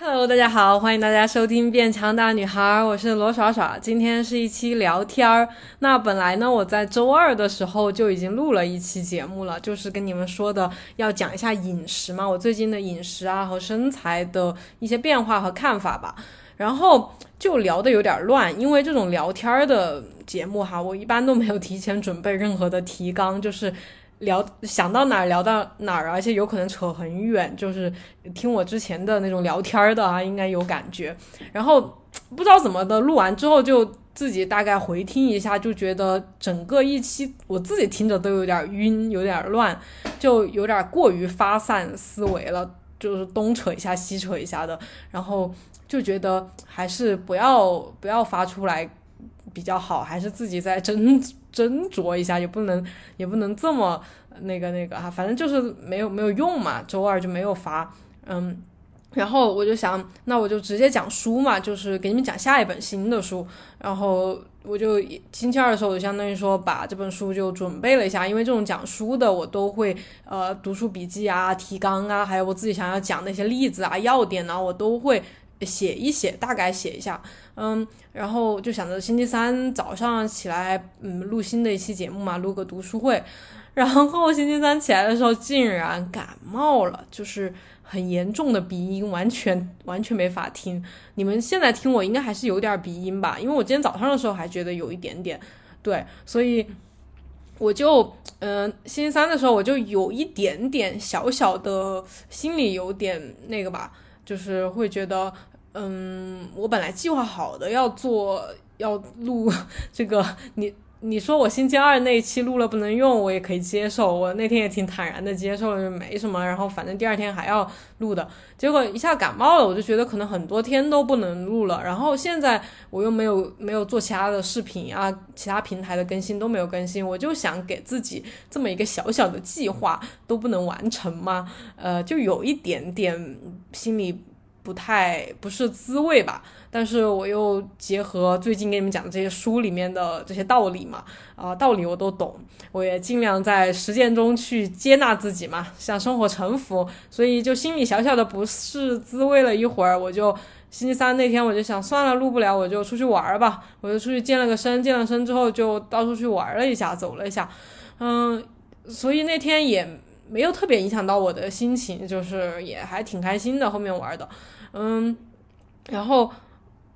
Hello，大家好，欢迎大家收听《变强大女孩》，我是罗耍耍。今天是一期聊天儿。那本来呢，我在周二的时候就已经录了一期节目了，就是跟你们说的要讲一下饮食嘛，我最近的饮食啊和身材的一些变化和看法吧。然后就聊得有点乱，因为这种聊天儿的节目哈，我一般都没有提前准备任何的提纲，就是。聊想到哪儿聊到哪儿，而且有可能扯很远，就是听我之前的那种聊天的啊，应该有感觉。然后不知道怎么的，录完之后就自己大概回听一下，就觉得整个一期我自己听着都有点晕，有点乱，就有点过于发散思维了，就是东扯一下西扯一下的，然后就觉得还是不要不要发出来比较好，还是自己再斟斟酌一下，也不能也不能这么那个那个哈，反正就是没有没有用嘛。周二就没有发，嗯，然后我就想，那我就直接讲书嘛，就是给你们讲下一本新的书。然后我就星期二的时候，就相当于说把这本书就准备了一下，因为这种讲书的我都会呃读书笔记啊、提纲啊，还有我自己想要讲那些例子啊、要点啊，我都会。写一写，大概写一下，嗯，然后就想着星期三早上起来，嗯，录新的一期节目嘛，录个读书会。然后星期三起来的时候，竟然感冒了，就是很严重的鼻音，完全完全没法听。你们现在听我应该还是有点鼻音吧？因为我今天早上的时候还觉得有一点点，对，所以我就，嗯，星期三的时候我就有一点点小小的心里有点那个吧。就是会觉得，嗯，我本来计划好的要做要录 这个，你你说我星期二那一期录了不能用，我也可以接受。我那天也挺坦然的接受了，就没什么。然后反正第二天还要录的，结果一下感冒了，我就觉得可能很多天都不能录了。然后现在我又没有没有做其他的视频啊，其他平台的更新都没有更新，我就想给自己这么一个小小的计划都不能完成吗？呃，就有一点点心里。不太不是滋味吧，但是我又结合最近给你们讲的这些书里面的这些道理嘛，啊，道理我都懂，我也尽量在实践中去接纳自己嘛，向生活臣服，所以就心里小小的不是滋味了一会儿，我就星期三那天我就想算了，录不了我就出去玩吧，我就出去健了个身，健了身之后就到处去玩了一下，走了一下，嗯，所以那天也没有特别影响到我的心情，就是也还挺开心的，后面玩的。嗯，然后，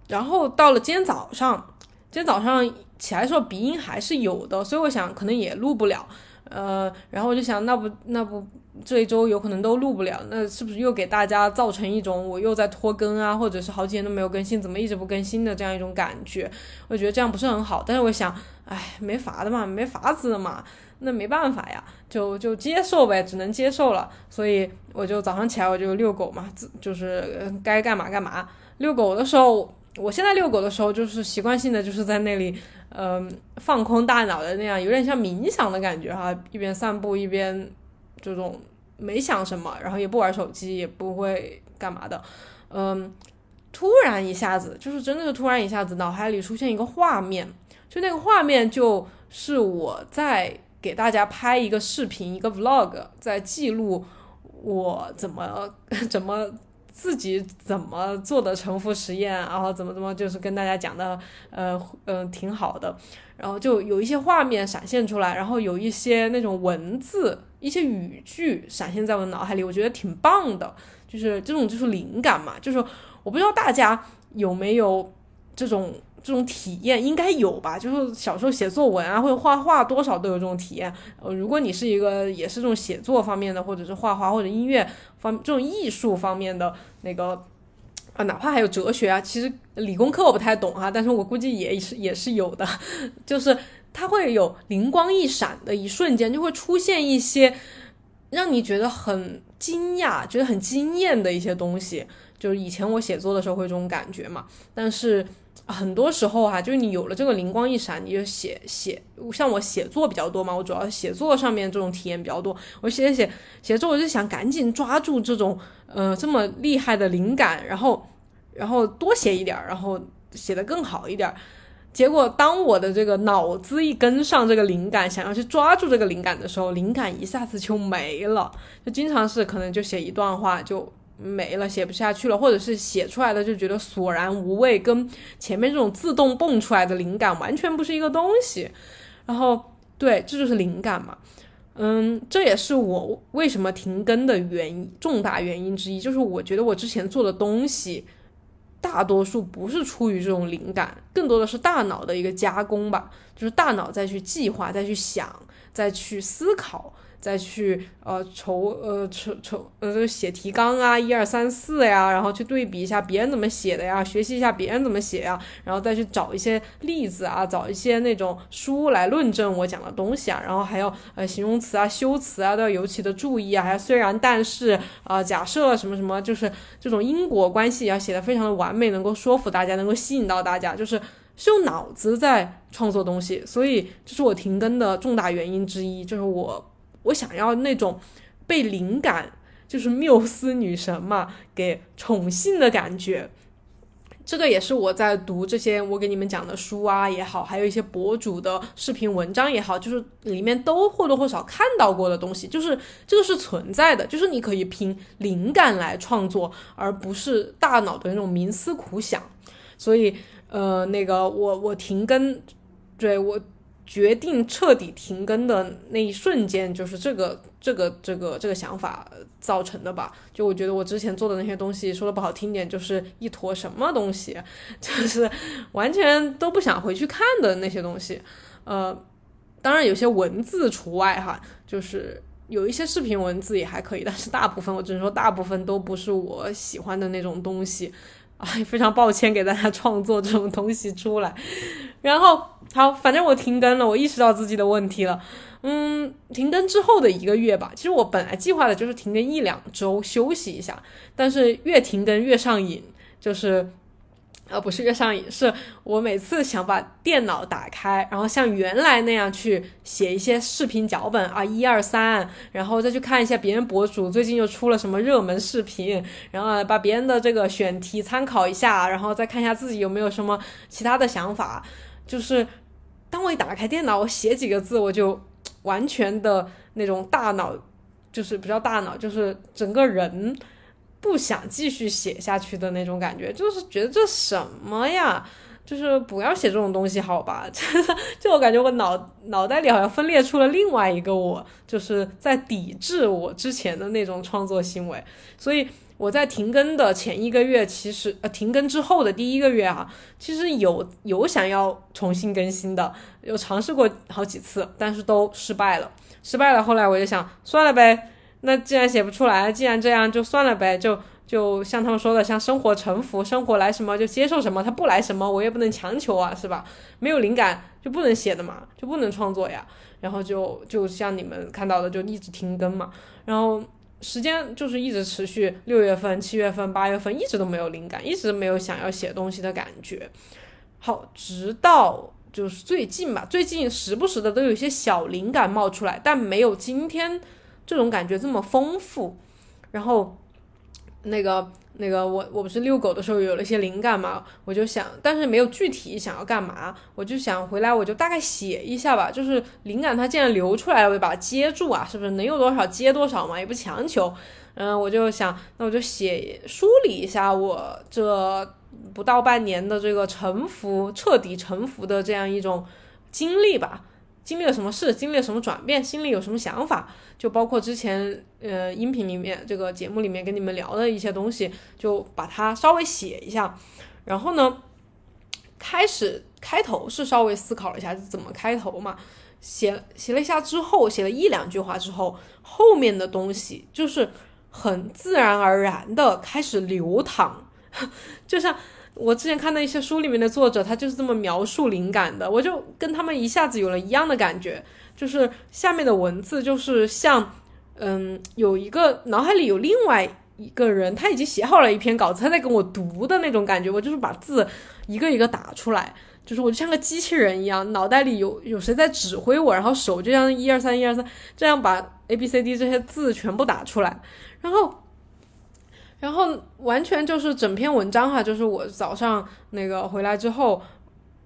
然后到了今天早上，今天早上起来的时候鼻音还是有的，所以我想可能也录不了。呃，然后我就想，那不那不这一周有可能都录不了，那是不是又给大家造成一种我又在拖更啊，或者是好几天都没有更新，怎么一直不更新的这样一种感觉？我觉得这样不是很好。但是我想，哎，没法的嘛，没法子的嘛。那没办法呀，就就接受呗，只能接受了。所以我就早上起来我就遛狗嘛，就是该干嘛干嘛。遛狗的时候，我现在遛狗的时候就是习惯性的就是在那里，嗯，放空大脑的那样，有点像冥想的感觉哈，一边散步一边这种没想什么，然后也不玩手机，也不会干嘛的，嗯，突然一下子就是真的是突然一下子，脑海里出现一个画面，就那个画面就是我在。给大家拍一个视频，一个 vlog，在记录我怎么 怎么自己怎么做的沉浮实验，然后怎么怎么就是跟大家讲的，呃嗯挺好的，然后就有一些画面闪现出来，然后有一些那种文字，一些语句闪现在我脑海里，我觉得挺棒的，就是这种就是灵感嘛，就是我不知道大家有没有这种。这种体验应该有吧，就是小时候写作文啊，或者画画，多少都有这种体验。呃，如果你是一个也是这种写作方面的，或者是画画或者音乐方这种艺术方面的那个啊，哪怕还有哲学啊，其实理工科我不太懂哈，但是我估计也是也是有的，就是它会有灵光一闪的一瞬间，就会出现一些让你觉得很惊讶、觉得很惊艳的一些东西。就是以前我写作的时候会这种感觉嘛，但是。很多时候哈，就是你有了这个灵光一闪，你就写写，像我写作比较多嘛，我主要写作上面这种体验比较多。我写写写作，我就想赶紧抓住这种呃这么厉害的灵感，然后然后多写一点，然后写得更好一点。结果当我的这个脑子一跟上这个灵感，想要去抓住这个灵感的时候，灵感一下子就没了，就经常是可能就写一段话就没了，写不下去了，或者是写出来的就觉得索然无味，跟前面这种自动蹦出来的灵感完全不是一个东西。然后，对，这就是灵感嘛。嗯，这也是我为什么停更的原因，重大原因之一，就是我觉得我之前做的东西，大多数不是出于这种灵感，更多的是大脑的一个加工吧，就是大脑再去计划，再去想，再去思考。再去呃筹呃筹筹呃就写提纲啊一二三四呀，然后去对比一下别人怎么写的呀，学习一下别人怎么写呀，然后再去找一些例子啊，找一些那种书来论证我讲的东西啊，然后还有呃形容词啊修辞啊都要尤其的注意啊，还有虽然但是啊假设什么什么，就是这种因果关系要写的非常的完美，能够说服大家，能够吸引到大家，就是是用脑子在创作东西，所以这是我停更的重大原因之一，就是我。我想要那种被灵感，就是缪斯女神嘛，给宠幸的感觉。这个也是我在读这些我给你们讲的书啊也好，还有一些博主的视频文章也好，就是里面都或多或少看到过的东西，就是这个是存在的，就是你可以凭灵感来创作，而不是大脑的那种冥思苦想。所以，呃，那个我我停更，对我。决定彻底停更的那一瞬间，就是这个这个这个这个想法造成的吧？就我觉得我之前做的那些东西，说的不好听点，就是一坨什么东西，就是完全都不想回去看的那些东西。呃，当然有些文字除外哈，就是有一些视频文字也还可以，但是大部分我只能说大部分都不是我喜欢的那种东西。啊，非常抱歉给大家创作这种东西出来，然后好，反正我停更了，我意识到自己的问题了。嗯，停更之后的一个月吧，其实我本来计划的就是停更一两周休息一下，但是越停更越上瘾，就是。呃，不是越上瘾，是我每次想把电脑打开，然后像原来那样去写一些视频脚本啊，一二三，然后再去看一下别人博主最近又出了什么热门视频，然后把别人的这个选题参考一下，然后再看一下自己有没有什么其他的想法。就是当我一打开电脑，我写几个字，我就完全的那种大脑，就是不叫大脑，就是整个人。不想继续写下去的那种感觉，就是觉得这什么呀，就是不要写这种东西好吧？就我感觉我脑脑袋里好像分裂出了另外一个我，就是在抵制我之前的那种创作行为。所以我在停更的前一个月，其实呃停更之后的第一个月啊，其实有有想要重新更新的，有尝试过好几次，但是都失败了，失败了。后来我就想，算了呗。那既然写不出来，既然这样就算了呗，就就像他们说的，像生活沉浮，生活来什么就接受什么，他不来什么我也不能强求啊，是吧？没有灵感就不能写的嘛，就不能创作呀。然后就就像你们看到的，就一直停更嘛。然后时间就是一直持续，六月份、七月份、八月份一直都没有灵感，一直没有想要写东西的感觉。好，直到就是最近吧，最近时不时的都有一些小灵感冒出来，但没有今天。这种感觉这么丰富，然后那个那个我我不是遛狗的时候有了一些灵感嘛，我就想，但是没有具体想要干嘛，我就想回来我就大概写一下吧，就是灵感它既然流出来了，我就把它接住啊，是不是能有多少接多少嘛，也不强求，嗯，我就想那我就写梳理一下我这不到半年的这个沉浮彻底沉浮的这样一种经历吧。经历了什么事，经历了什么转变，心里有什么想法，就包括之前呃音频里面这个节目里面跟你们聊的一些东西，就把它稍微写一下。然后呢，开始开头是稍微思考了一下怎么开头嘛，写写了一下之后，写了一两句话之后，后面的东西就是很自然而然的开始流淌，就像。我之前看的一些书里面的作者，他就是这么描述灵感的，我就跟他们一下子有了一样的感觉，就是下面的文字就是像，嗯，有一个脑海里有另外一个人，他已经写好了一篇稿子，他在跟我读的那种感觉，我就是把字一个一个打出来，就是我就像个机器人一样，脑袋里有 有谁在指挥我，然后手就像一二三一二三这样把 A B C D 这些字全部打出来，然后。然后完全就是整篇文章哈，就是我早上那个回来之后，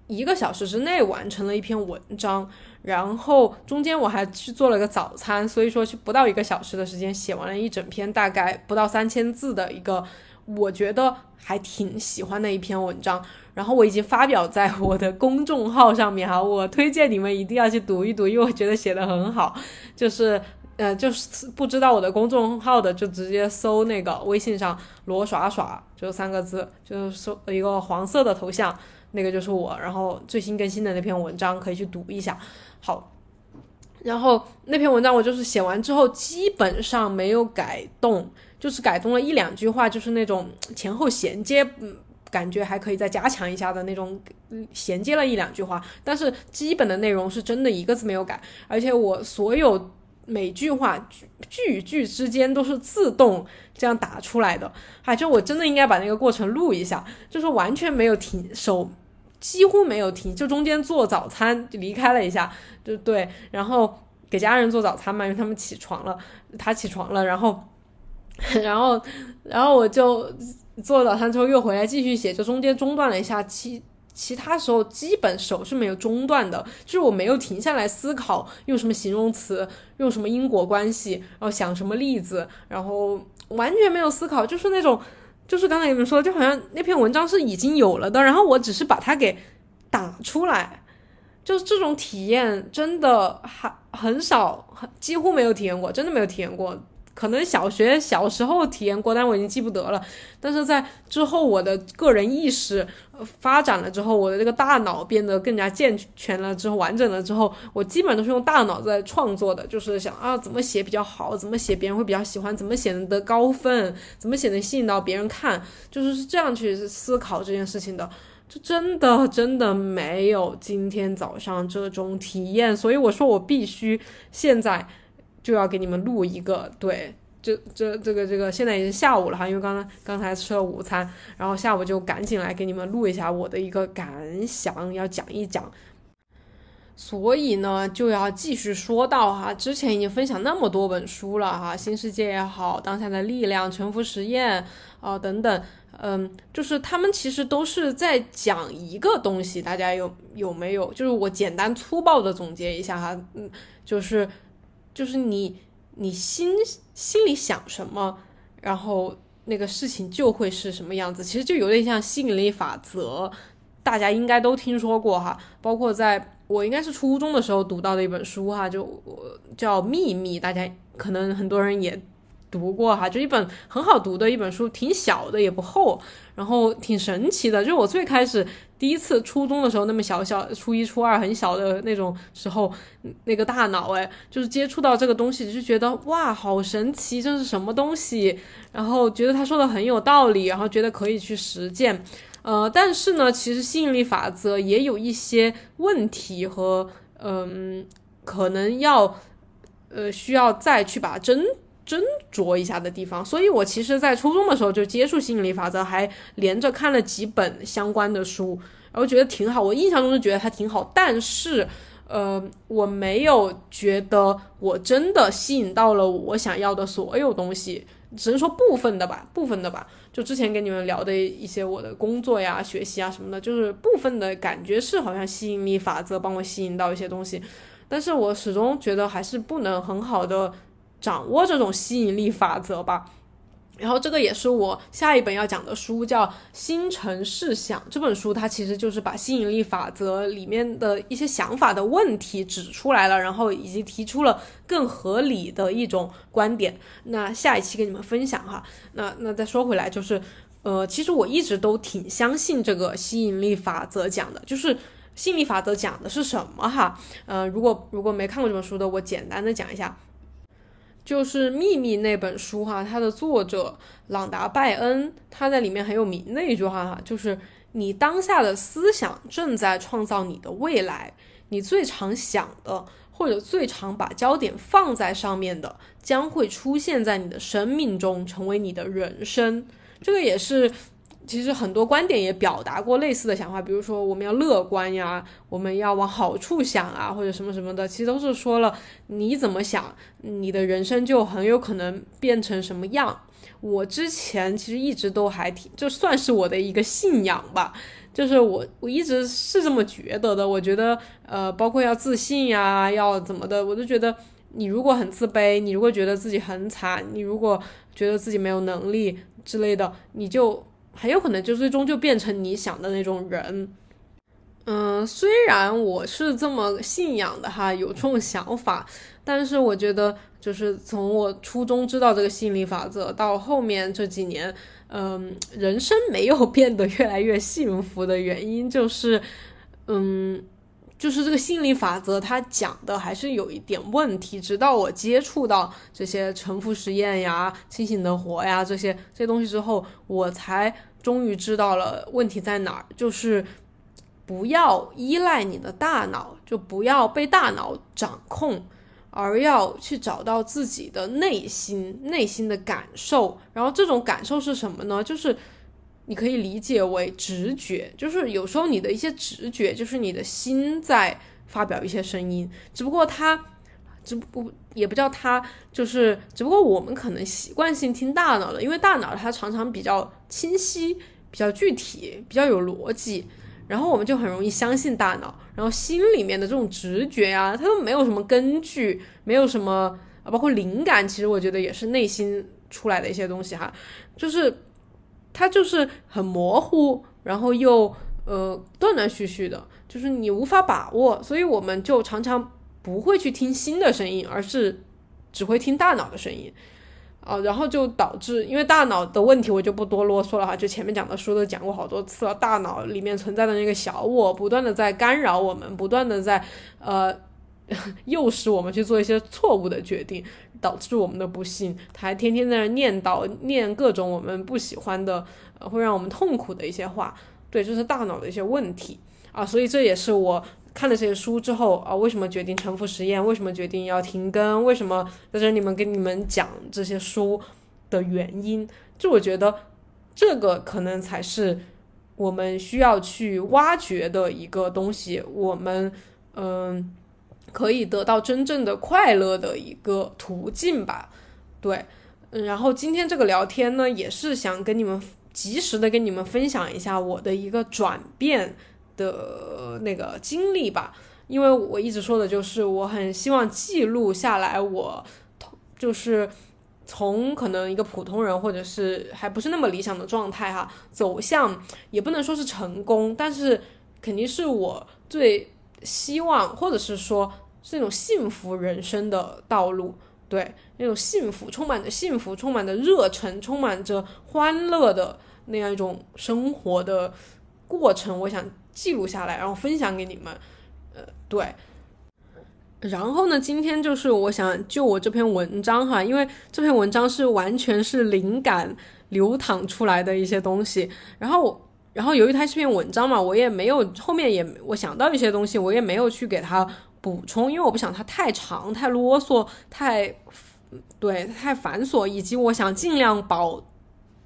一个小时之内完成了一篇文章。然后中间我还去做了个早餐，所以说是不到一个小时的时间写完了一整篇大概不到三千字的一个，我觉得还挺喜欢的一篇文章。然后我已经发表在我的公众号上面哈，我推荐你们一定要去读一读，因为我觉得写的很好。就是呃，就是不知道我的公众号的就直接搜那个微信上罗耍耍就三个字，就是搜一个黄色的头像。那个就是我，然后最新更新的那篇文章可以去读一下。好，然后那篇文章我就是写完之后基本上没有改动，就是改动了一两句话，就是那种前后衔接，嗯，感觉还可以再加强一下的那种，衔接了一两句话，但是基本的内容是真的一个字没有改，而且我所有每句话句句与句之间都是自动这样打出来的，哎，就我真的应该把那个过程录一下，就是完全没有停手。几乎没有停，就中间做早餐就离开了一下，就对，然后给家人做早餐嘛，因为他们起床了，他起床了，然后，然后，然后我就做早餐之后又回来继续写，就中间中断了一下，其其他时候基本手是没有中断的，就是我没有停下来思考用什么形容词，用什么因果关系，然后想什么例子，然后完全没有思考，就是那种。就是刚才你们说，就好像那篇文章是已经有了的，然后我只是把它给打出来，就是这种体验真的还很少，很几乎没有体验过，真的没有体验过。可能小学小时候体验过，但我已经记不得了。但是在之后，我的个人意识发展了之后，我的这个大脑变得更加健全了之后，完整了之后，我基本都是用大脑在创作的，就是想啊，怎么写比较好，怎么写别人会比较喜欢，怎么写能得高分，怎么写能吸引到别人看，就是是这样去思考这件事情的。就真的真的没有今天早上这种体验，所以我说我必须现在。就要给你们录一个，对，这这这个这个现在已经下午了哈，因为刚刚刚才吃了午餐，然后下午就赶紧来给你们录一下我的一个感想，要讲一讲。所以呢，就要继续说到哈，之前已经分享那么多本书了哈，《新世界》也好，《当下的力量》、《沉浮实验》啊等等，嗯，就是他们其实都是在讲一个东西，大家有有没有？就是我简单粗暴的总结一下哈，嗯，就是。就是你，你心心里想什么，然后那个事情就会是什么样子。其实就有点像吸引力法则，大家应该都听说过哈。包括在我应该是初中的时候读到的一本书哈，就叫《秘密》，大家可能很多人也。读过哈，就一本很好读的一本书，挺小的也不厚，然后挺神奇的。就我最开始第一次初中的时候，那么小小初一初二很小的那种时候，那个大脑哎，就是接触到这个东西就觉得哇，好神奇，这是什么东西？然后觉得他说的很有道理，然后觉得可以去实践。呃，但是呢，其实吸引力法则也有一些问题和嗯，可能要呃需要再去把真。斟酌一下的地方，所以我其实，在初中的时候就接触吸引力法则，还连着看了几本相关的书，然后觉得挺好。我印象中是觉得它挺好，但是，呃，我没有觉得我真的吸引到了我想要的所有东西，只能说部分的吧，部分的吧。就之前跟你们聊的一些我的工作呀、学习啊什么的，就是部分的感觉是好像吸引力法则帮我吸引到一些东西，但是我始终觉得还是不能很好的。掌握这种吸引力法则吧，然后这个也是我下一本要讲的书，叫《心诚事想》这本书，它其实就是把吸引力法则里面的一些想法的问题指出来了，然后以及提出了更合理的一种观点。那下一期跟你们分享哈。那那再说回来，就是呃，其实我一直都挺相信这个吸引力法则讲的，就是吸引力法则讲的是什么哈？呃，如果如果没看过这本书的，我简单的讲一下。就是《秘密》那本书哈，它的作者朗达·拜恩，他在里面很有名的一句话哈，就是你当下的思想正在创造你的未来，你最常想的或者最常把焦点放在上面的，将会出现在你的生命中，成为你的人生。这个也是。其实很多观点也表达过类似的想法，比如说我们要乐观呀，我们要往好处想啊，或者什么什么的，其实都是说了你怎么想，你的人生就很有可能变成什么样。我之前其实一直都还挺，就算是我的一个信仰吧。就是我我一直是这么觉得的。我觉得，呃，包括要自信呀，要怎么的，我都觉得，你如果很自卑，你如果觉得自己很惨，你如果觉得自己没有能力之类的，你就很有可能就最终就变成你想的那种人。嗯，虽然我是这么信仰的哈，有这种想法，但是我觉得，就是从我初中知道这个心理法则到后面这几年，嗯，人生没有变得越来越幸福的原因，就是，嗯，就是这个心理法则它讲的还是有一点问题。直到我接触到这些沉浮实验呀、清醒的活呀这些这些东西之后，我才终于知道了问题在哪儿，就是。不要依赖你的大脑，就不要被大脑掌控，而要去找到自己的内心、内心的感受。然后这种感受是什么呢？就是你可以理解为直觉，就是有时候你的一些直觉，就是你的心在发表一些声音。只不过它，只不也不叫它，就是只不过我们可能习惯性听大脑的，因为大脑它常常比较清晰、比较具体、比较有逻辑。然后我们就很容易相信大脑，然后心里面的这种直觉呀，它都没有什么根据，没有什么啊，包括灵感，其实我觉得也是内心出来的一些东西哈，就是它就是很模糊，然后又呃断断续续的，就是你无法把握，所以我们就常常不会去听心的声音，而是只会听大脑的声音。啊，然后就导致，因为大脑的问题，我就不多啰嗦了哈。就前面讲的书都讲过好多次了，大脑里面存在的那个小我，不断的在干扰我们，不断的在呃 诱使我们去做一些错误的决定，导致我们的不幸。他还天天在那念叨，念各种我们不喜欢的，会让我们痛苦的一些话。对，这是大脑的一些问题啊。所以这也是我。看了这些书之后啊，为什么决定沉浮实验？为什么决定要停更？为什么在这里面跟你们讲这些书的原因？就我觉得这个可能才是我们需要去挖掘的一个东西，我们嗯可以得到真正的快乐的一个途径吧。对，嗯，然后今天这个聊天呢，也是想跟你们及时的跟你们分享一下我的一个转变。的那个经历吧，因为我一直说的就是，我很希望记录下来，我就是从可能一个普通人，或者是还不是那么理想的状态哈，走向也不能说是成功，但是肯定是我最希望，或者是说是那种幸福人生的道路，对，那种幸福，充满着幸福，充满着热忱，充满着欢乐的那样一种生活的过程，我想。记录下来，然后分享给你们，呃，对。然后呢，今天就是我想就我这篇文章哈，因为这篇文章是完全是灵感流淌出来的一些东西。然后，然后由于它是篇文章嘛，我也没有后面也我想到一些东西，我也没有去给它补充，因为我不想它太长、太啰嗦、太对太繁琐，以及我想尽量保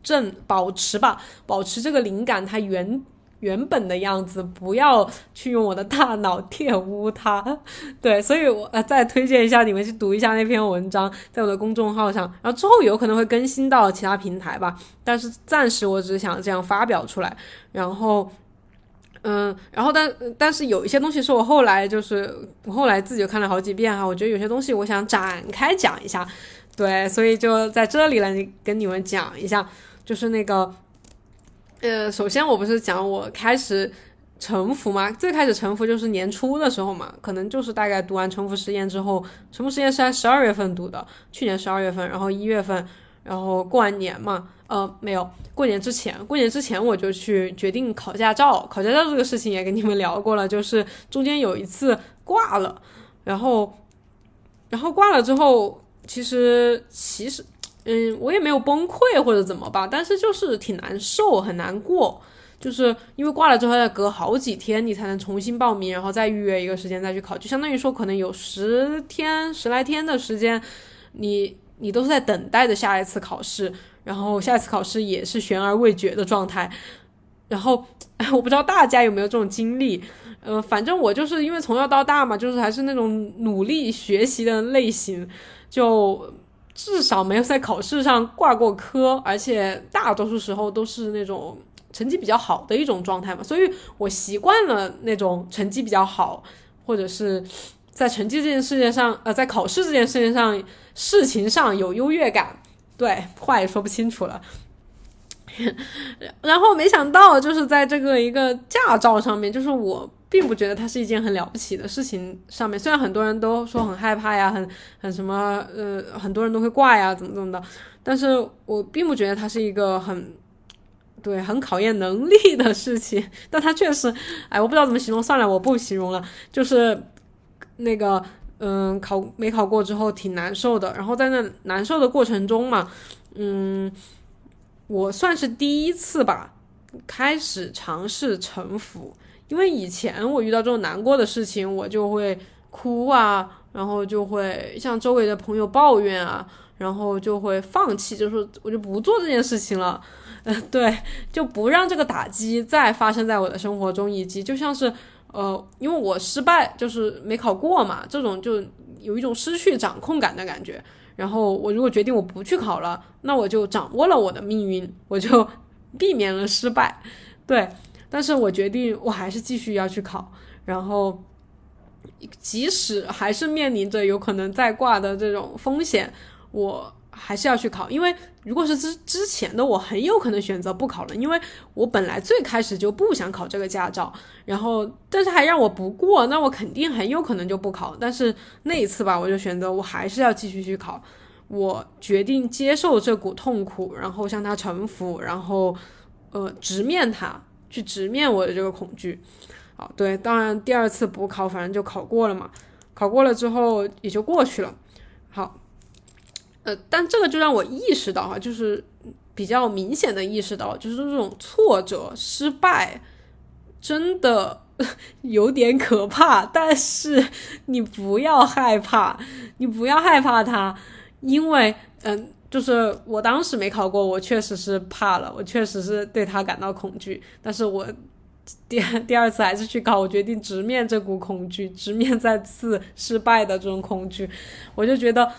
证保持吧，保持这个灵感它原。原本的样子，不要去用我的大脑玷污它。对，所以我呃再推荐一下你们去读一下那篇文章，在我的公众号上。然后之后有可能会更新到其他平台吧，但是暂时我只想这样发表出来。然后，嗯，然后但但是有一些东西是我后来就是我后来自己看了好几遍哈，我觉得有些东西我想展开讲一下。对，所以就在这里来跟你们讲一下，就是那个。呃，首先我不是讲我开始沉浮吗？最开始沉浮就是年初的时候嘛，可能就是大概读完沉浮实验之后，沉浮实验是在十二月份读的，去年十二月份，然后一月份，然后过完年嘛，呃，没有过年之前，过年之前我就去决定考驾照，考驾照这个事情也跟你们聊过了，就是中间有一次挂了，然后，然后挂了之后，其实其实。嗯，我也没有崩溃或者怎么吧，但是就是挺难受，很难过，就是因为挂了之后要隔好几天你才能重新报名，然后再预约一个时间再去考，就相当于说可能有十天十来天的时间，你你都是在等待着下一次考试，然后下一次考试也是悬而未决的状态，然后 我不知道大家有没有这种经历，呃，反正我就是因为从小到大嘛，就是还是那种努力学习的类型，就。至少没有在考试上挂过科，而且大多数时候都是那种成绩比较好的一种状态嘛，所以我习惯了那种成绩比较好，或者是在成绩这件事情上，呃，在考试这件事情上，事情上有优越感。对，话也说不清楚了。然后没想到，就是在这个一个驾照上面，就是我并不觉得它是一件很了不起的事情。上面虽然很多人都说很害怕呀，很很什么，呃，很多人都会挂呀，怎么怎么的，但是我并不觉得它是一个很对很考验能力的事情。但它确实，哎，我不知道怎么形容，算了，我不形容了。就是那个，嗯，考没考过之后挺难受的，然后在那难受的过程中嘛，嗯。我算是第一次吧，开始尝试臣服，因为以前我遇到这种难过的事情，我就会哭啊，然后就会向周围的朋友抱怨啊，然后就会放弃，就是我就不做这件事情了，嗯，对，就不让这个打击再发生在我的生活中，以及就像是，呃，因为我失败就是没考过嘛，这种就有一种失去掌控感的感觉。然后我如果决定我不去考了，那我就掌握了我的命运，我就 避免了失败。对，但是我决定我还是继续要去考。然后，即使还是面临着有可能再挂的这种风险，我。还是要去考，因为如果是之之前的我，很有可能选择不考了，因为我本来最开始就不想考这个驾照，然后但是还让我不过，那我肯定很有可能就不考。但是那一次吧，我就选择我还是要继续去考，我决定接受这股痛苦，然后向他臣服，然后呃直面它，去直面我的这个恐惧。好，对，当然第二次补考，反正就考过了嘛，考过了之后也就过去了。好。呃，但这个就让我意识到哈，就是比较明显的意识到，就是这种挫折、失败真的 有点可怕。但是你不要害怕，你不要害怕它，因为嗯，就是我当时没考过，我确实是怕了，我确实是对他感到恐惧。但是我第 第二次还是去考，我决定直面这股恐惧，直面再次失败的这种恐惧，我就觉得。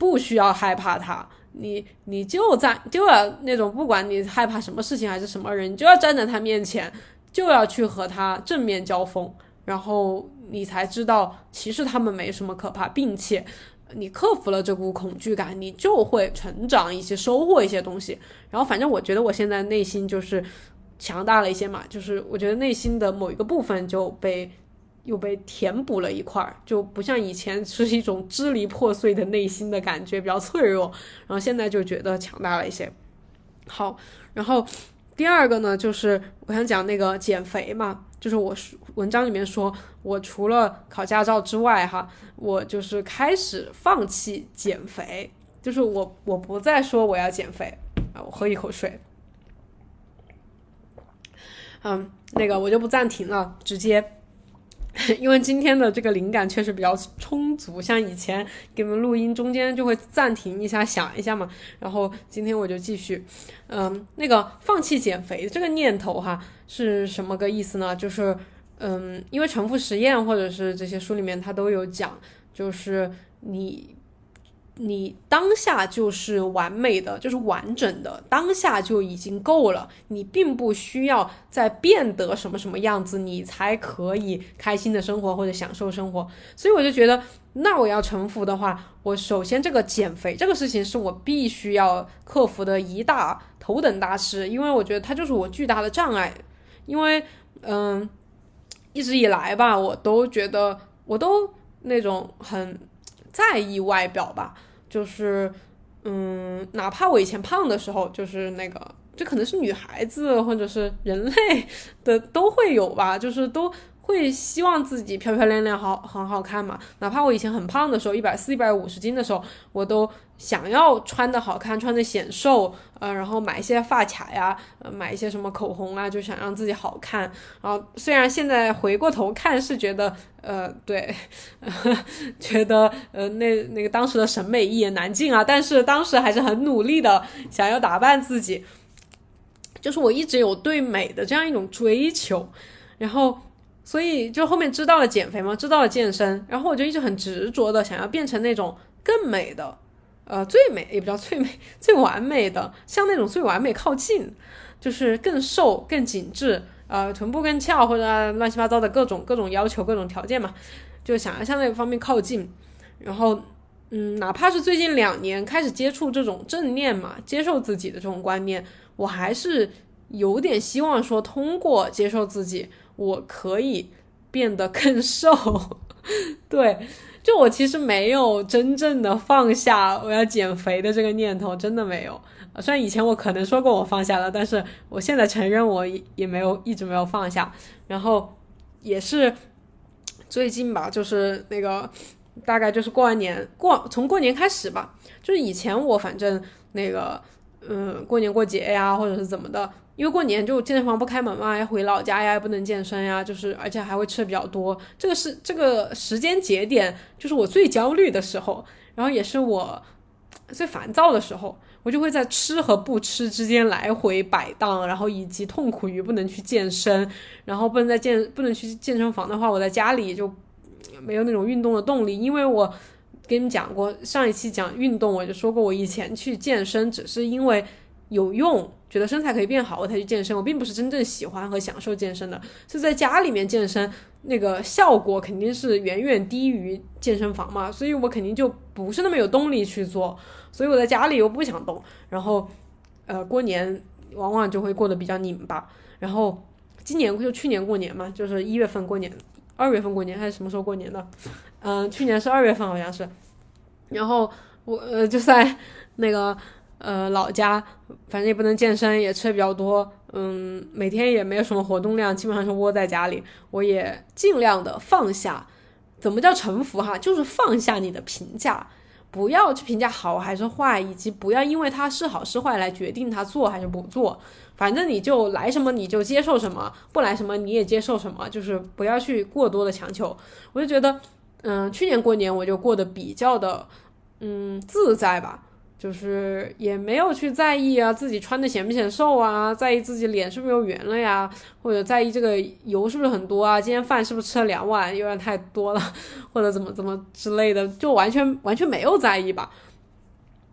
不需要害怕他，你你就在就要那种，不管你害怕什么事情还是什么人，你就要站在他面前，就要去和他正面交锋，然后你才知道其实他们没什么可怕，并且你克服了这股恐惧感，你就会成长一些，收获一些东西。然后反正我觉得我现在内心就是强大了一些嘛，就是我觉得内心的某一个部分就被。又被填补了一块儿，就不像以前是一种支离破碎的内心的感觉，比较脆弱。然后现在就觉得强大了一些。好，然后第二个呢，就是我想讲那个减肥嘛，就是我文章里面说，我除了考驾照之外，哈，我就是开始放弃减肥，就是我我不再说我要减肥啊，我喝一口水。嗯，那个我就不暂停了，直接。因为今天的这个灵感确实比较充足，像以前给你们录音中间就会暂停一下想一下嘛，然后今天我就继续，嗯，那个放弃减肥这个念头哈是什么个意思呢？就是嗯，因为重复实验或者是这些书里面它都有讲，就是你。你当下就是完美的，就是完整的，当下就已经够了。你并不需要再变得什么什么样子，你才可以开心的生活或者享受生活。所以我就觉得，那我要臣服的话，我首先这个减肥这个事情是我必须要克服的一大头等大事，因为我觉得它就是我巨大的障碍。因为，嗯，一直以来吧，我都觉得我都那种很在意外表吧。就是，嗯，哪怕我以前胖的时候，就是那个，这可能是女孩子或者是人类的都会有吧，就是都。会希望自己漂漂亮亮，好很好看嘛？哪怕我以前很胖的时候，一百四、一百五十斤的时候，我都想要穿的好看，穿的显瘦，呃，然后买一些发卡呀，买一些什么口红啊，就想让自己好看。然后虽然现在回过头看是觉得，呃，对，觉得呃那那个当时的审美一言难尽啊，但是当时还是很努力的想要打扮自己，就是我一直有对美的这样一种追求，然后。所以就后面知道了减肥嘛，知道了健身，然后我就一直很执着的想要变成那种更美的，呃最美也不叫最美 最完美的，向那种最完美靠近，就是更瘦更紧致，呃臀部更翘或者乱七八糟的各种各种要求各种条件嘛，就想要向那个方面靠近，然后。嗯，哪怕是最近两年开始接触这种正念嘛，接受自己的这种观念，我还是有点希望说，通过接受自己，我可以变得更瘦。对，就我其实没有真正的放下我要减肥的这个念头，真的没有。虽然以前我可能说过我放下了，但是我现在承认我也没有一直没有放下。然后也是最近吧，就是那个。大概就是过完年过，从过年开始吧。就是以前我反正那个，嗯，过年过节呀，或者是怎么的，因为过年就健身房不开门嘛，要回老家呀，不能健身呀，就是而且还会吃的比较多。这个是这个时间节点，就是我最焦虑的时候，然后也是我最烦躁的时候，我就会在吃和不吃之间来回摆荡，然后以及痛苦于不能去健身，然后不能在健不能去健身房的话，我在家里就。没有那种运动的动力，因为我跟你们讲过，上一期讲运动，我就说过，我以前去健身只是因为有用，觉得身材可以变好，我才去健身，我并不是真正喜欢和享受健身的。是在家里面健身，那个效果肯定是远远低于健身房嘛，所以我肯定就不是那么有动力去做，所以我在家里又不想动，然后呃过年往往就会过得比较拧巴，然后今年就去年过年嘛，就是一月份过年。二月份过年还是什么时候过年的？嗯，去年是二月份好像是。然后我呃就在那个呃老家，反正也不能健身，也吃的比较多，嗯，每天也没有什么活动量，基本上是窝在家里。我也尽量的放下，怎么叫臣服哈？就是放下你的评价，不要去评价好还是坏，以及不要因为它是好是坏来决定它做还是不做。反正你就来什么你就接受什么，不来什么你也接受什么，就是不要去过多的强求。我就觉得，嗯，去年过年我就过得比较的，嗯，自在吧，就是也没有去在意啊自己穿的显不显瘦啊，在意自己脸是不是又圆了呀，或者在意这个油是不是很多啊，今天饭是不是吃了两碗，有点太多了，或者怎么怎么之类的，就完全完全没有在意吧。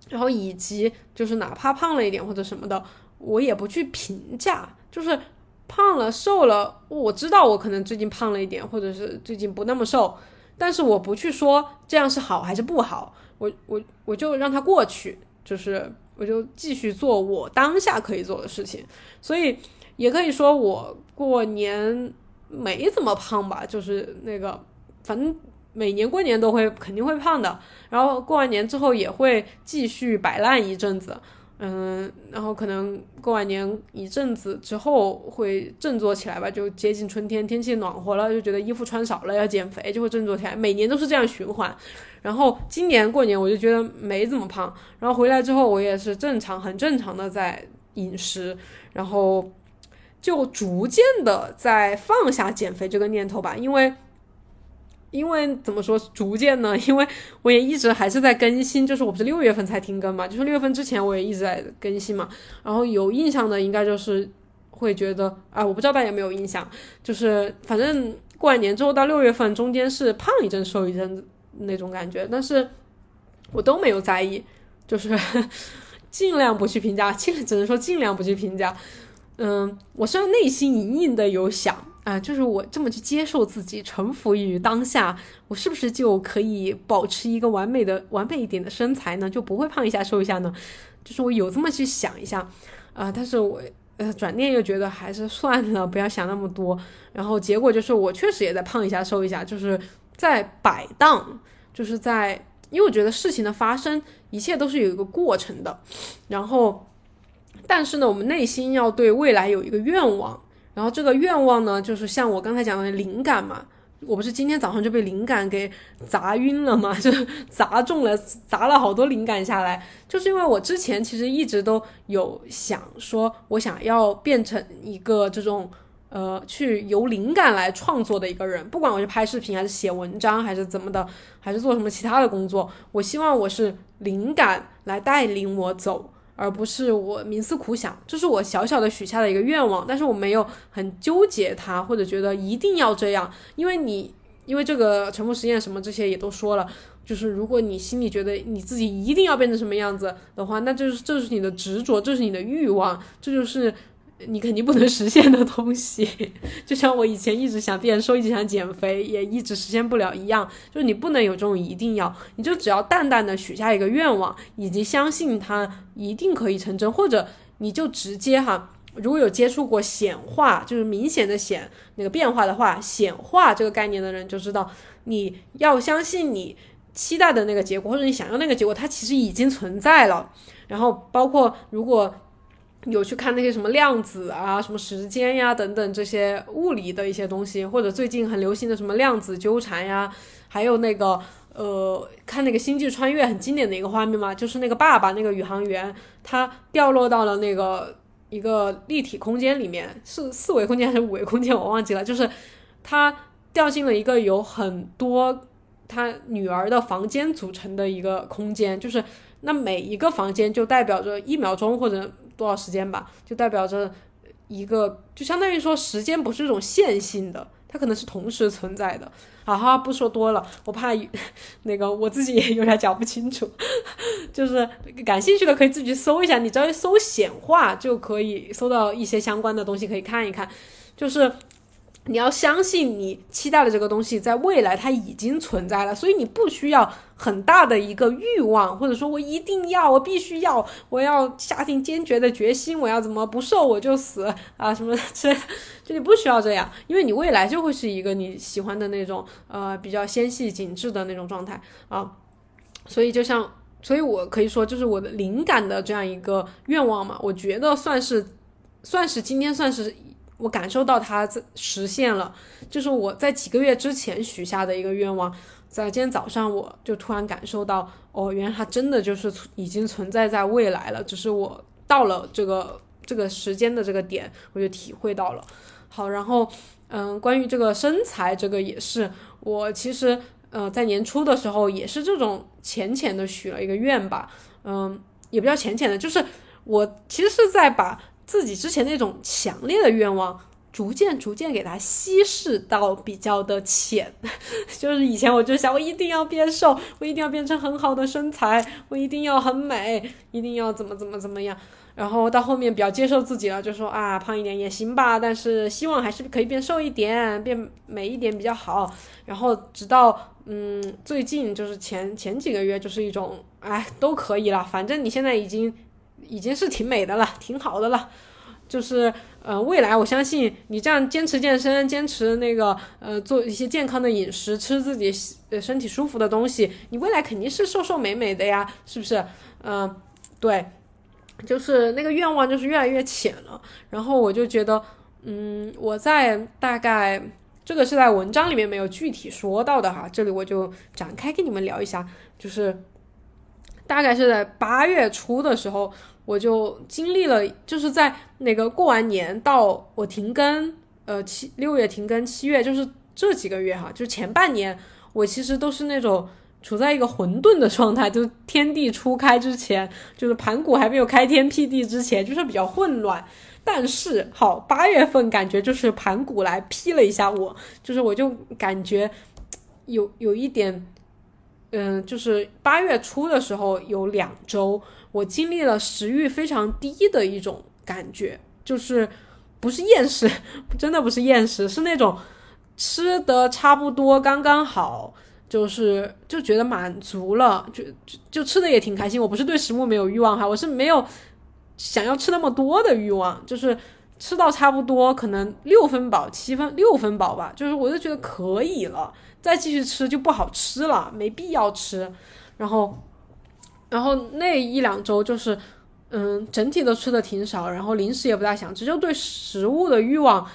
然后以及就是哪怕胖了一点或者什么的。我也不去评价，就是胖了瘦了，我知道我可能最近胖了一点，或者是最近不那么瘦，但是我不去说这样是好还是不好，我我我就让它过去，就是我就继续做我当下可以做的事情，所以也可以说我过年没怎么胖吧，就是那个反正每年过年都会肯定会胖的，然后过完年之后也会继续摆烂一阵子。嗯，然后可能过完年一阵子之后会振作起来吧，就接近春天，天气暖和了，就觉得衣服穿少了要减肥，就会振作起来。每年都是这样循环。然后今年过年我就觉得没怎么胖，然后回来之后我也是正常很正常的在饮食，然后就逐渐的在放下减肥这个念头吧，因为。因为怎么说逐渐呢？因为我也一直还是在更新，就是我不是六月份才停更嘛，就是六月份之前我也一直在更新嘛。然后有印象的应该就是会觉得啊，我不知道大家有没有印象，就是反正过完年之后到六月份中间是胖一阵瘦一阵那种感觉，但是我都没有在意，就是尽量不去评价，尽只能说尽量不去评价。嗯，我虽然内心隐隐的有想。啊，就是我这么去接受自己，臣服于当下，我是不是就可以保持一个完美的、完美一点的身材呢？就不会胖一下瘦一下呢？就是我有这么去想一下，啊，但是我呃转念又觉得还是算了，不要想那么多。然后结果就是我确实也在胖一下瘦一下，就是在摆荡，就是在，因为我觉得事情的发生，一切都是有一个过程的。然后，但是呢，我们内心要对未来有一个愿望。然后这个愿望呢，就是像我刚才讲的灵感嘛，我不是今天早上就被灵感给砸晕了嘛，就砸中了，砸了好多灵感下来，就是因为我之前其实一直都有想说，我想要变成一个这种呃，去由灵感来创作的一个人，不管我是拍视频还是写文章还是怎么的，还是做什么其他的工作，我希望我是灵感来带领我走。而不是我冥思苦想，这是我小小的许下的一个愿望，但是我没有很纠结它，或者觉得一定要这样，因为你因为这个沉默实验什么这些也都说了，就是如果你心里觉得你自己一定要变成什么样子的话，那就是这是你的执着，这是你的欲望，这就是你肯定不能实现的东西。就像我以前一直想变瘦，一直想减肥，也一直实现不了一样。就是你不能有这种一定要，你就只要淡淡的许下一个愿望，以及相信它一定可以成真，或者你就直接哈。如果有接触过显化，就是明显的显那个变化的话，显化这个概念的人就知道，你要相信你。期待的那个结果，或者你想要那个结果，它其实已经存在了。然后包括如果有去看那些什么量子啊、什么时间呀等等这些物理的一些东西，或者最近很流行的什么量子纠缠呀，还有那个呃，看那个星际穿越很经典的一个画面嘛，就是那个爸爸那个宇航员，他掉落到了那个一个立体空间里面，是四维空间还是五维空间，我忘记了，就是他掉进了一个有很多。他女儿的房间组成的一个空间，就是那每一个房间就代表着一秒钟或者多少时间吧，就代表着一个，就相当于说时间不是一种线性的，它可能是同时存在的。好哈，不说多了，我怕 那个我自己也有点讲不清楚，就是感兴趣的可以自己搜一下，你只要搜显化就可以搜到一些相关的东西，可以看一看，就是。你要相信你期待的这个东西，在未来它已经存在了，所以你不需要很大的一个欲望，或者说我一定要，我必须要，我要下定坚决的决心，我要怎么不瘦我就死啊什么之类，就你不需要这样，因为你未来就会是一个你喜欢的那种呃比较纤细紧致的那种状态啊，所以就像，所以我可以说就是我的灵感的这样一个愿望嘛，我觉得算是算是今天算是。我感受到它实现了，就是我在几个月之前许下的一个愿望，在今天早上我就突然感受到，哦，原来它真的就是已经存在在未来了，只是我到了这个这个时间的这个点，我就体会到了。好，然后嗯，关于这个身材，这个也是我其实呃在年初的时候也是这种浅浅的许了一个愿吧，嗯，也不叫浅浅的，就是我其实是在把。自己之前那种强烈的愿望，逐渐逐渐给它稀释到比较的浅，就是以前我就想，我一定要变瘦，我一定要变成很好的身材，我一定要很美，一定要怎么怎么怎么样。然后到后面比较接受自己了，就说啊，胖一点也行吧，但是希望还是可以变瘦一点，变美一点比较好。然后直到嗯，最近就是前前几个月，就是一种哎都可以了，反正你现在已经。已经是挺美的了，挺好的了，就是，呃，未来我相信你这样坚持健身，坚持那个，呃，做一些健康的饮食，吃自己呃身体舒服的东西，你未来肯定是瘦瘦美美的呀，是不是？嗯，对，就是那个愿望就是越来越浅了，然后我就觉得，嗯，我在大概这个是在文章里面没有具体说到的哈，这里我就展开跟你们聊一下，就是。大概是在八月初的时候，我就经历了，就是在那个过完年到我停更，呃七六月停更，七月就是这几个月哈，就前半年，我其实都是那种处在一个混沌的状态，就是天地初开之前，就是盘古还没有开天辟地之前，就是比较混乱。但是好，八月份感觉就是盘古来劈了一下我，就是我就感觉有有一点。嗯，就是八月初的时候有两周，我经历了食欲非常低的一种感觉，就是不是厌食，真的不是厌食，是那种吃的差不多刚刚好，就是就觉得满足了，就就就吃的也挺开心。我不是对食物没有欲望哈，我是没有想要吃那么多的欲望，就是吃到差不多可能六分饱、七分六分饱吧，就是我就觉得可以了。再继续吃就不好吃了，没必要吃。然后，然后那一两周就是，嗯，整体都吃的挺少，然后零食也不大想吃，就对食物的欲望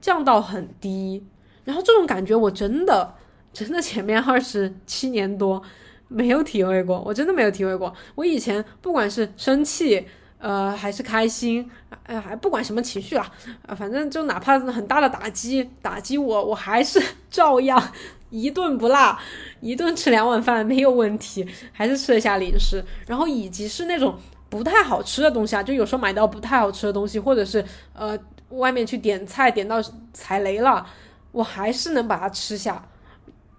降到很低。然后这种感觉我真的真的前面二十七年多没有体会过，我真的没有体会过。我以前不管是生气，呃，还是开心，哎，还不管什么情绪啊，啊，反正就哪怕很大的打击打击我，我还是照样。一顿不落，一顿吃两碗饭没有问题，还是吃了下零食，然后以及是那种不太好吃的东西啊，就有时候买到不太好吃的东西，或者是呃外面去点菜点到踩雷了，我还是能把它吃下，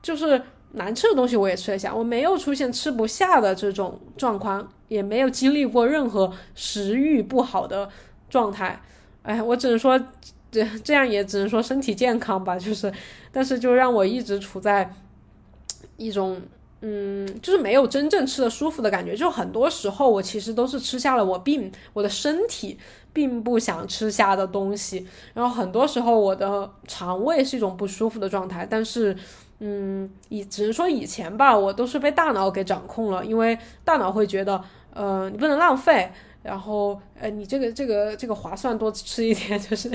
就是难吃的东西我也吃得下，我没有出现吃不下的这种状况，也没有经历过任何食欲不好的状态。哎，我只能说，这这样也只能说身体健康吧。就是，但是就让我一直处在一种，嗯，就是没有真正吃的舒服的感觉。就很多时候，我其实都是吃下了我并我的身体并不想吃下的东西。然后很多时候，我的肠胃是一种不舒服的状态，但是。嗯，以只能说以前吧，我都是被大脑给掌控了，因为大脑会觉得，呃，你不能浪费，然后，呃，你这个这个这个划算，多吃一点，就是，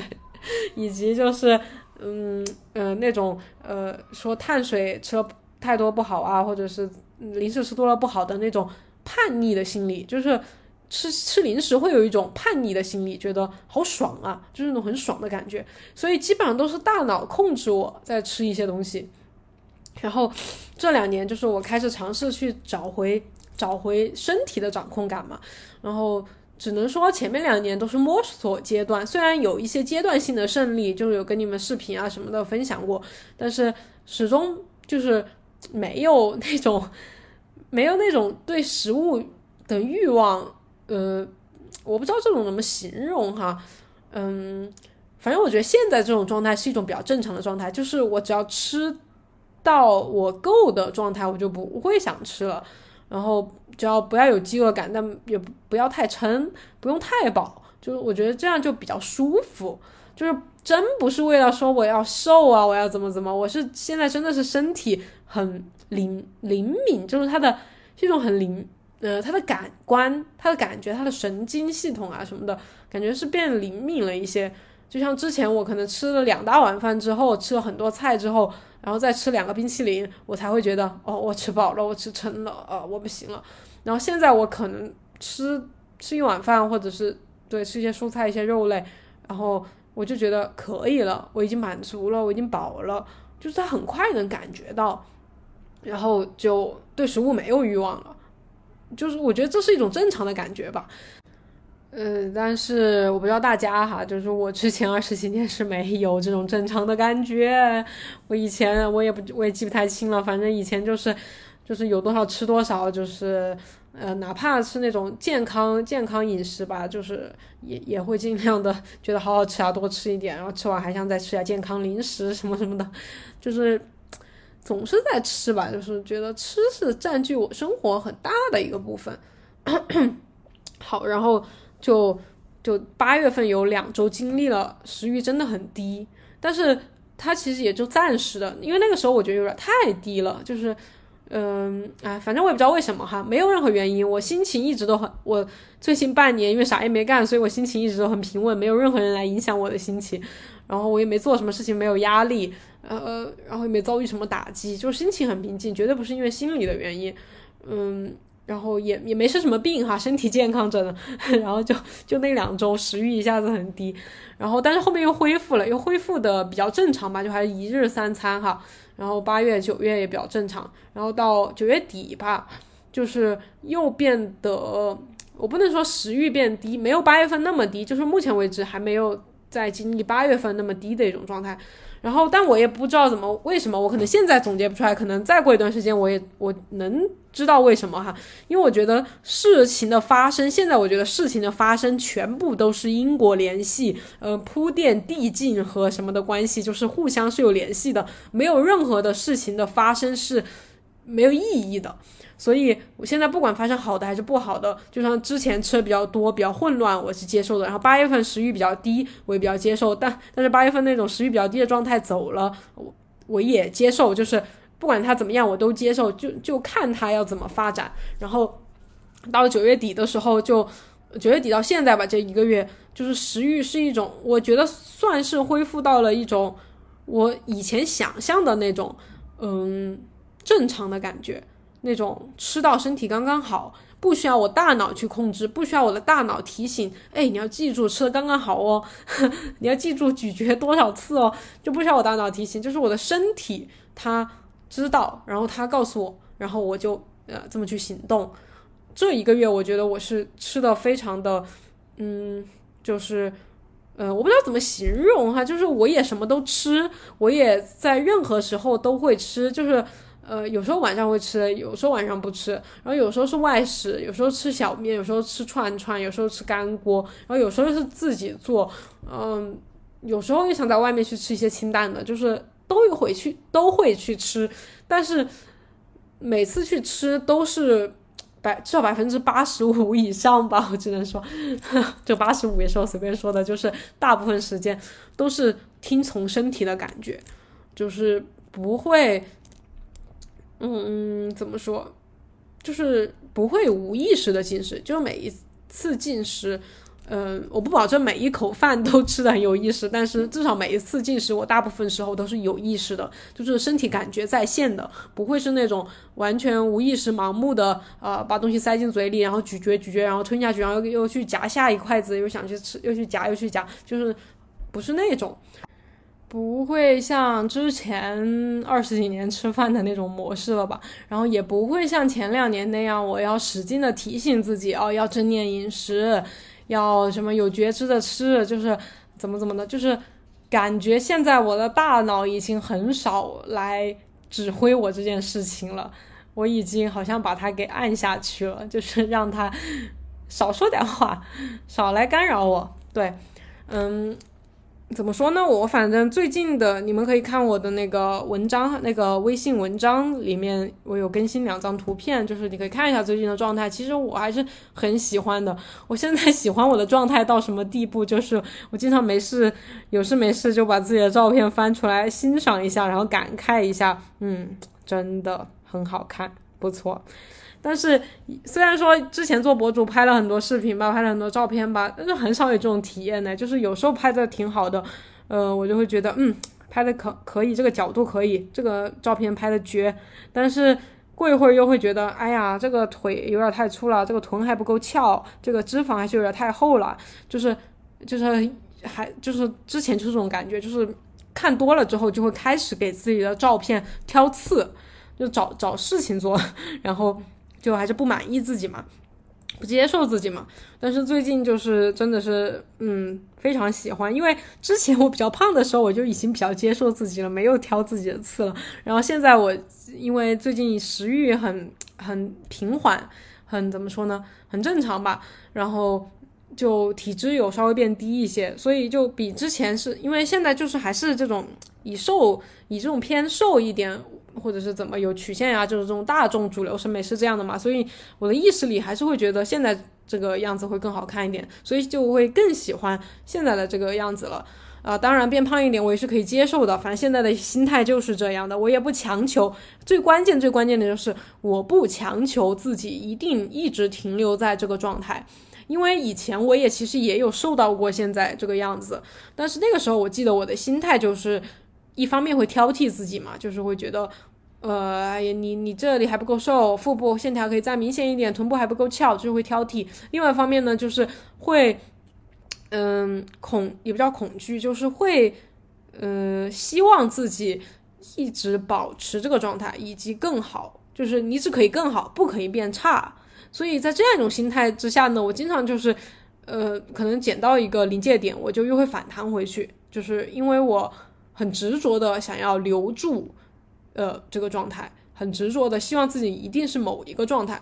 以及就是，嗯嗯，那种呃，说碳水吃了太多不好啊，或者是零食吃多了不好的那种叛逆的心理，就是吃吃零食会有一种叛逆的心理，觉得好爽啊，就是那种很爽的感觉，所以基本上都是大脑控制我在吃一些东西。然后这两年就是我开始尝试去找回找回身体的掌控感嘛，然后只能说前面两年都是摸索阶段，虽然有一些阶段性的胜利，就是有跟你们视频啊什么的分享过，但是始终就是没有那种 没有那种对食物的欲望，呃，我不知道这种怎么形容哈，嗯，反正我觉得现在这种状态是一种比较正常的状态，就是我只要吃。到我够的状态，我就不会想吃了。然后只要不要有饥饿感，但也不要太撑，不用太饱，就是我觉得这样就比较舒服。就是真不是为了说我要瘦啊，我要怎么怎么，我是现在真的是身体很灵灵敏，就是它的是一种很灵，呃，它的感官、它的感觉、它的神经系统啊什么的，感觉是变灵敏了一些。就像之前我可能吃了两大碗饭之后，吃了很多菜之后。然后再吃两个冰淇淋，我才会觉得哦，我吃饱了，我吃撑了，呃，我不行了。然后现在我可能吃吃一碗饭，或者是对吃一些蔬菜、一些肉类，然后我就觉得可以了，我已经满足了，我已经饱了，就是他很快能感觉到，然后就对食物没有欲望了，就是我觉得这是一种正常的感觉吧。嗯，但是我不知道大家哈，就是我之前二十几年是没有这种正常的感觉。我以前我也不我也记不太清了，反正以前就是就是有多少吃多少，就是呃哪怕是那种健康健康饮食吧，就是也也会尽量的觉得好好吃啊，多吃一点，然后吃完还想再吃点健康零食什么什么的，就是总是在吃吧，就是觉得吃是占据我生活很大的一个部分。好，然后。就就八月份有两周经历了食欲真的很低，但是它其实也就暂时的，因为那个时候我觉得有点太低了，就是嗯哎，反正我也不知道为什么哈，没有任何原因，我心情一直都很，我最近半年因为啥也没干，所以我心情一直都很平稳，没有任何人来影响我的心情，然后我也没做什么事情，没有压力，呃，然后也没遭遇什么打击，就心情很平静，绝对不是因为心理的原因，嗯。然后也也没生什么病哈，身体健康着呢。然后就就那两周食欲一下子很低，然后但是后面又恢复了，又恢复的比较正常吧，就还是一日三餐哈。然后八月九月也比较正常，然后到九月底吧，就是又变得，我不能说食欲变低，没有八月份那么低，就是目前为止还没有在经历八月份那么低的一种状态。然后，但我也不知道怎么为什么，我可能现在总结不出来，可能再过一段时间，我也我能知道为什么哈。因为我觉得事情的发生，现在我觉得事情的发生全部都是因果联系，呃，铺垫递进和什么的关系，就是互相是有联系的，没有任何的事情的发生是没有意义的。所以，我现在不管发生好的还是不好的，就像之前吃的比较多、比较混乱，我是接受的。然后八月份食欲比较低，我也比较接受。但但是八月份那种食欲比较低的状态走了，我我也接受。就是不管它怎么样，我都接受。就就看它要怎么发展。然后到九月底的时候，就九月底到现在吧，这一个月，就是食欲是一种，我觉得算是恢复到了一种我以前想象的那种，嗯，正常的感觉。那种吃到身体刚刚好，不需要我大脑去控制，不需要我的大脑提醒，哎，你要记住吃的刚刚好哦，你要记住咀嚼多少次哦，就不需要我大脑提醒，就是我的身体它知道，然后他告诉我，然后我就呃这么去行动。这一个月我觉得我是吃的非常的，嗯，就是呃我不知道怎么形容哈，就是我也什么都吃，我也在任何时候都会吃，就是。呃，有时候晚上会吃，有时候晚上不吃，然后有时候是外食，有时候吃小面，有时候吃串串，有时候吃干锅，然后有时候是自己做，嗯，有时候又想在外面去吃一些清淡的，就是都会去都会去吃，但是每次去吃都是百至少百分之八十五以上吧，我只能说，这八十五也是我随便说的，就是大部分时间都是听从身体的感觉，就是不会。嗯，怎么说？就是不会无意识的进食，就每一次进食，嗯，我不保证每一口饭都吃的很有意识，但是至少每一次进食，我大部分时候都是有意识的，就是身体感觉在线的，不会是那种完全无意识、盲目的，呃，把东西塞进嘴里，然后咀嚼咀嚼，然后吞下去，然后又又去夹下一筷子，又想去吃，又去夹，又去夹，就是不是那种。不会像之前二十几年吃饭的那种模式了吧？然后也不会像前两年那样，我要使劲的提醒自己哦，要正念饮食，要什么有觉知的吃，就是怎么怎么的，就是感觉现在我的大脑已经很少来指挥我这件事情了，我已经好像把它给按下去了，就是让它少说点话，少来干扰我。对，嗯。怎么说呢？我反正最近的，你们可以看我的那个文章，那个微信文章里面，我有更新两张图片，就是你可以看一下最近的状态。其实我还是很喜欢的。我现在喜欢我的状态到什么地步？就是我经常没事，有事没事就把自己的照片翻出来欣赏一下，然后感慨一下，嗯，真的很好看，不错。但是虽然说之前做博主拍了很多视频吧，拍了很多照片吧，但是很少有这种体验呢。就是有时候拍的挺好的，呃，我就会觉得，嗯，拍的可可以，这个角度可以，这个照片拍的绝。但是过一会儿又会觉得，哎呀，这个腿有点太粗了，这个臀还不够翘，这个脂肪还是有点太厚了。就是就是还就是之前就是这种感觉，就是看多了之后就会开始给自己的照片挑刺，就找找事情做，然后。就还是不满意自己嘛，不接受自己嘛。但是最近就是真的是，嗯，非常喜欢。因为之前我比较胖的时候，我就已经比较接受自己了，没有挑自己的刺了。然后现在我因为最近食欲很很平缓，很怎么说呢，很正常吧。然后就体脂有稍微变低一些，所以就比之前是因为现在就是还是这种以瘦以这种偏瘦一点。或者是怎么有曲线呀？就是这种大众主流审美是这样的嘛？所以我的意识里还是会觉得现在这个样子会更好看一点，所以就会更喜欢现在的这个样子了。啊，当然变胖一点我也是可以接受的，反正现在的心态就是这样的，我也不强求。最关键、最关键的就是我不强求自己一定一直停留在这个状态，因为以前我也其实也有瘦到过现在这个样子，但是那个时候我记得我的心态就是一方面会挑剔自己嘛，就是会觉得。呃，哎呀，你你这里还不够瘦，腹部线条可以再明显一点，臀部还不够翘，就是会挑剔。另外一方面呢，就是会，嗯，恐也不叫恐惧，就是会，呃，希望自己一直保持这个状态，以及更好，就是你只可以更好，不可以变差。所以在这样一种心态之下呢，我经常就是，呃，可能减到一个临界点，我就又会反弹回去，就是因为我很执着的想要留住。呃，这个状态很执着的，希望自己一定是某一个状态，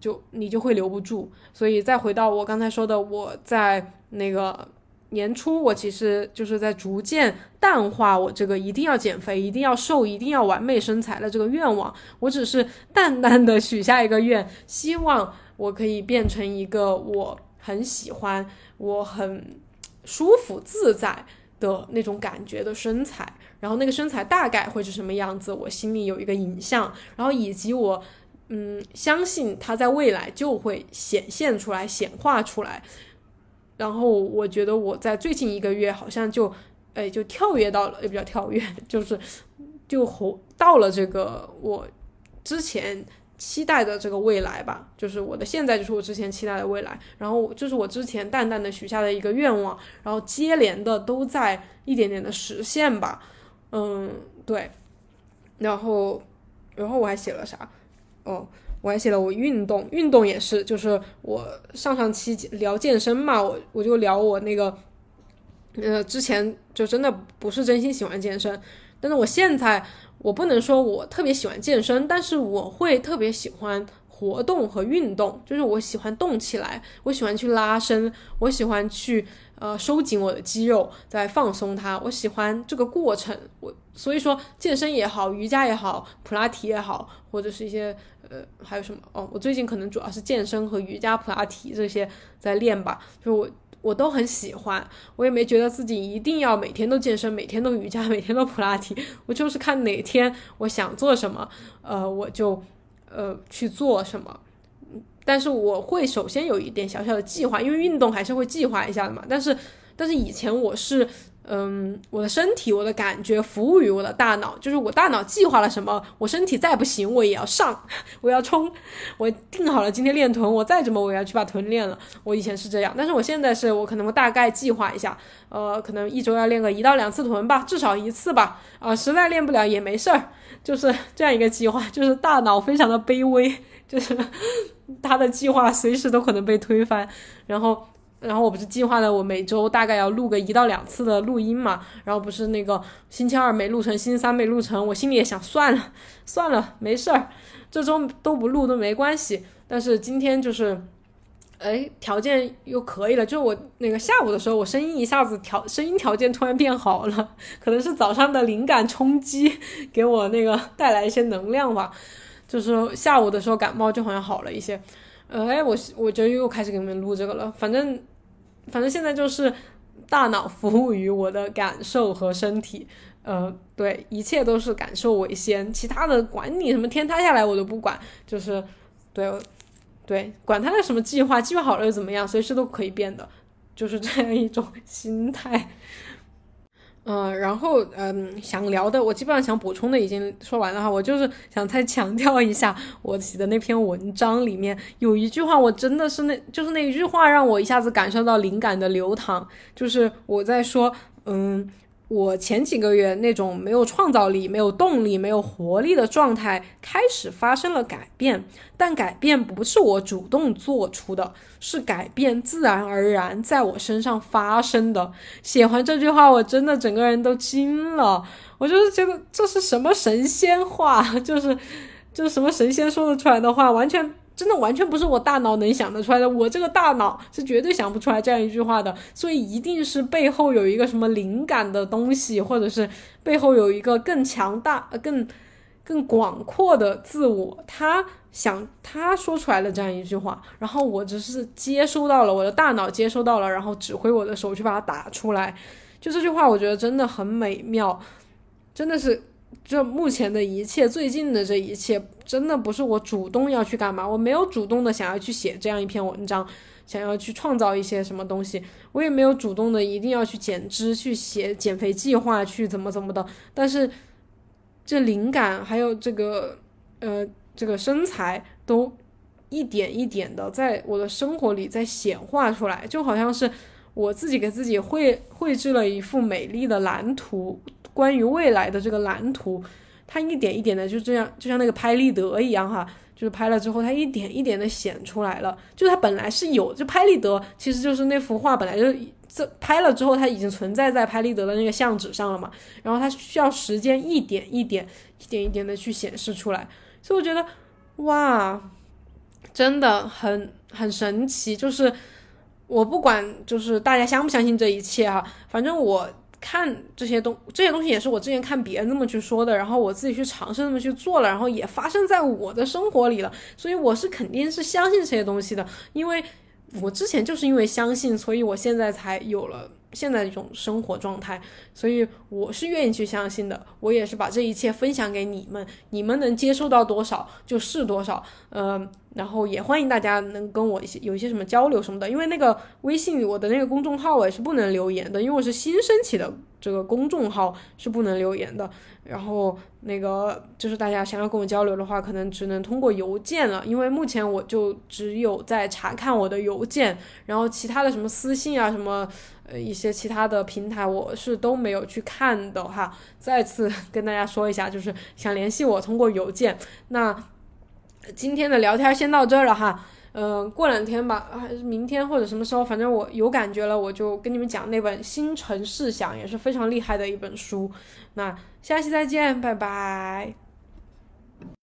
就你就会留不住。所以再回到我刚才说的，我在那个年初，我其实就是在逐渐淡化我这个一定要减肥、一定要瘦、一定要完美身材的这个愿望。我只是淡淡的许下一个愿，希望我可以变成一个我很喜欢、我很舒服自在的那种感觉的身材。然后那个身材大概会是什么样子，我心里有一个影像，然后以及我，嗯，相信它在未来就会显现出来、显化出来。然后我觉得我在最近一个月好像就，哎，就跳跃到了，也比较跳跃，就是就活到了这个我之前期待的这个未来吧，就是我的现在就是我之前期待的未来。然后就是我之前淡淡的许下的一个愿望，然后接连的都在一点点的实现吧。嗯，对，然后，然后我还写了啥？哦，我还写了我运动，运动也是，就是我上上期聊健身嘛，我我就聊我那个，呃，之前就真的不是真心喜欢健身，但是我现在我不能说我特别喜欢健身，但是我会特别喜欢活动和运动，就是我喜欢动起来，我喜欢去拉伸，我喜欢去呃收紧我的肌肉，再放松它，我喜欢这个过程。我所以说健身也好，瑜伽也好，普拉提也好，或者是一些呃还有什么哦，我最近可能主要是健身和瑜伽、普拉提这些在练吧，就我。我都很喜欢，我也没觉得自己一定要每天都健身，每天都瑜伽，每天都普拉提。我就是看哪天我想做什么，呃，我就呃去做什么。但是我会首先有一点小小的计划，因为运动还是会计划一下的嘛。但是，但是以前我是。嗯，我的身体，我的感觉服务于我的大脑，就是我大脑计划了什么，我身体再不行，我也要上，我要冲，我定好了今天练臀，我再怎么我也要去把臀练了。我以前是这样，但是我现在是我可能会大概计划一下，呃，可能一周要练个一到两次臀吧，至少一次吧，啊，实在练不了也没事儿，就是这样一个计划，就是大脑非常的卑微，就是他的计划随时都可能被推翻，然后。然后我不是计划了，我每周大概要录个一到两次的录音嘛。然后不是那个星期二没录成，星期三没录成，我心里也想算了，算了，没事儿，这周都不录都没关系。但是今天就是，哎，条件又可以了，就我那个下午的时候，我声音一下子调声音条件突然变好了，可能是早上的灵感冲击给我那个带来一些能量吧。就是下午的时候感冒就好像好了一些。哎，我我就又开始给你们录这个了。反正，反正现在就是大脑服务于我的感受和身体，呃，对，一切都是感受为先，其他的管你什么天塌下来我都不管，就是，对，对，管他的什么计划，计划好了又怎么样，随时都可以变的，就是这样一种心态。嗯，然后嗯，想聊的我基本上想补充的已经说完了哈，我就是想再强调一下我写的那篇文章里面有一句话，我真的是那就是那一句话让我一下子感受到灵感的流淌，就是我在说嗯。我前几个月那种没有创造力、没有动力、没有活力的状态开始发生了改变，但改变不是我主动做出的，是改变自然而然在我身上发生的。写完这句话，我真的整个人都惊了，我就是觉得这是什么神仙话，就是就是什么神仙说得出来的话，完全。真的完全不是我大脑能想得出来的，我这个大脑是绝对想不出来这样一句话的，所以一定是背后有一个什么灵感的东西，或者是背后有一个更强大、更更广阔的自我，他想他说出来的这样一句话，然后我只是接收到了，我的大脑接收到了，然后指挥我的手去把它打出来，就这句话，我觉得真的很美妙，真的是。这目前的一切，最近的这一切，真的不是我主动要去干嘛，我没有主动的想要去写这样一篇文章，想要去创造一些什么东西，我也没有主动的一定要去减脂，去写减肥计划，去怎么怎么的。但是，这灵感还有这个呃这个身材，都一点一点的在我的生活里在显化出来，就好像是我自己给自己绘绘制了一幅美丽的蓝图。关于未来的这个蓝图，它一点一点的就这样，就像那个拍立得一样哈，就是拍了之后，它一点一点的显出来了。就它本来是有，就拍立得其实就是那幅画本来就这拍了之后，它已经存在在拍立得的那个相纸上了嘛。然后它需要时间一点一点、一点一点的去显示出来。所以我觉得，哇，真的很很神奇。就是我不管，就是大家相不相信这一切哈，反正我。看这些东这些东西也是我之前看别人那么去说的，然后我自己去尝试那么去做了，然后也发生在我的生活里了，所以我是肯定是相信这些东西的，因为我之前就是因为相信，所以我现在才有了现在这种生活状态，所以我是愿意去相信的，我也是把这一切分享给你们，你们能接受到多少就是多少，嗯。然后也欢迎大家能跟我一些有一些什么交流什么的，因为那个微信我的那个公众号我也是不能留言的，因为我是新升起的这个公众号是不能留言的。然后那个就是大家想要跟我交流的话，可能只能通过邮件了，因为目前我就只有在查看我的邮件，然后其他的什么私信啊什么呃一些其他的平台我是都没有去看的哈。再次 跟大家说一下，就是想联系我通过邮件那。今天的聊天先到这儿了哈，嗯，过两天吧，还是明天或者什么时候，反正我有感觉了，我就跟你们讲那本《星辰试想》，也是非常厉害的一本书。那下期再见，拜拜。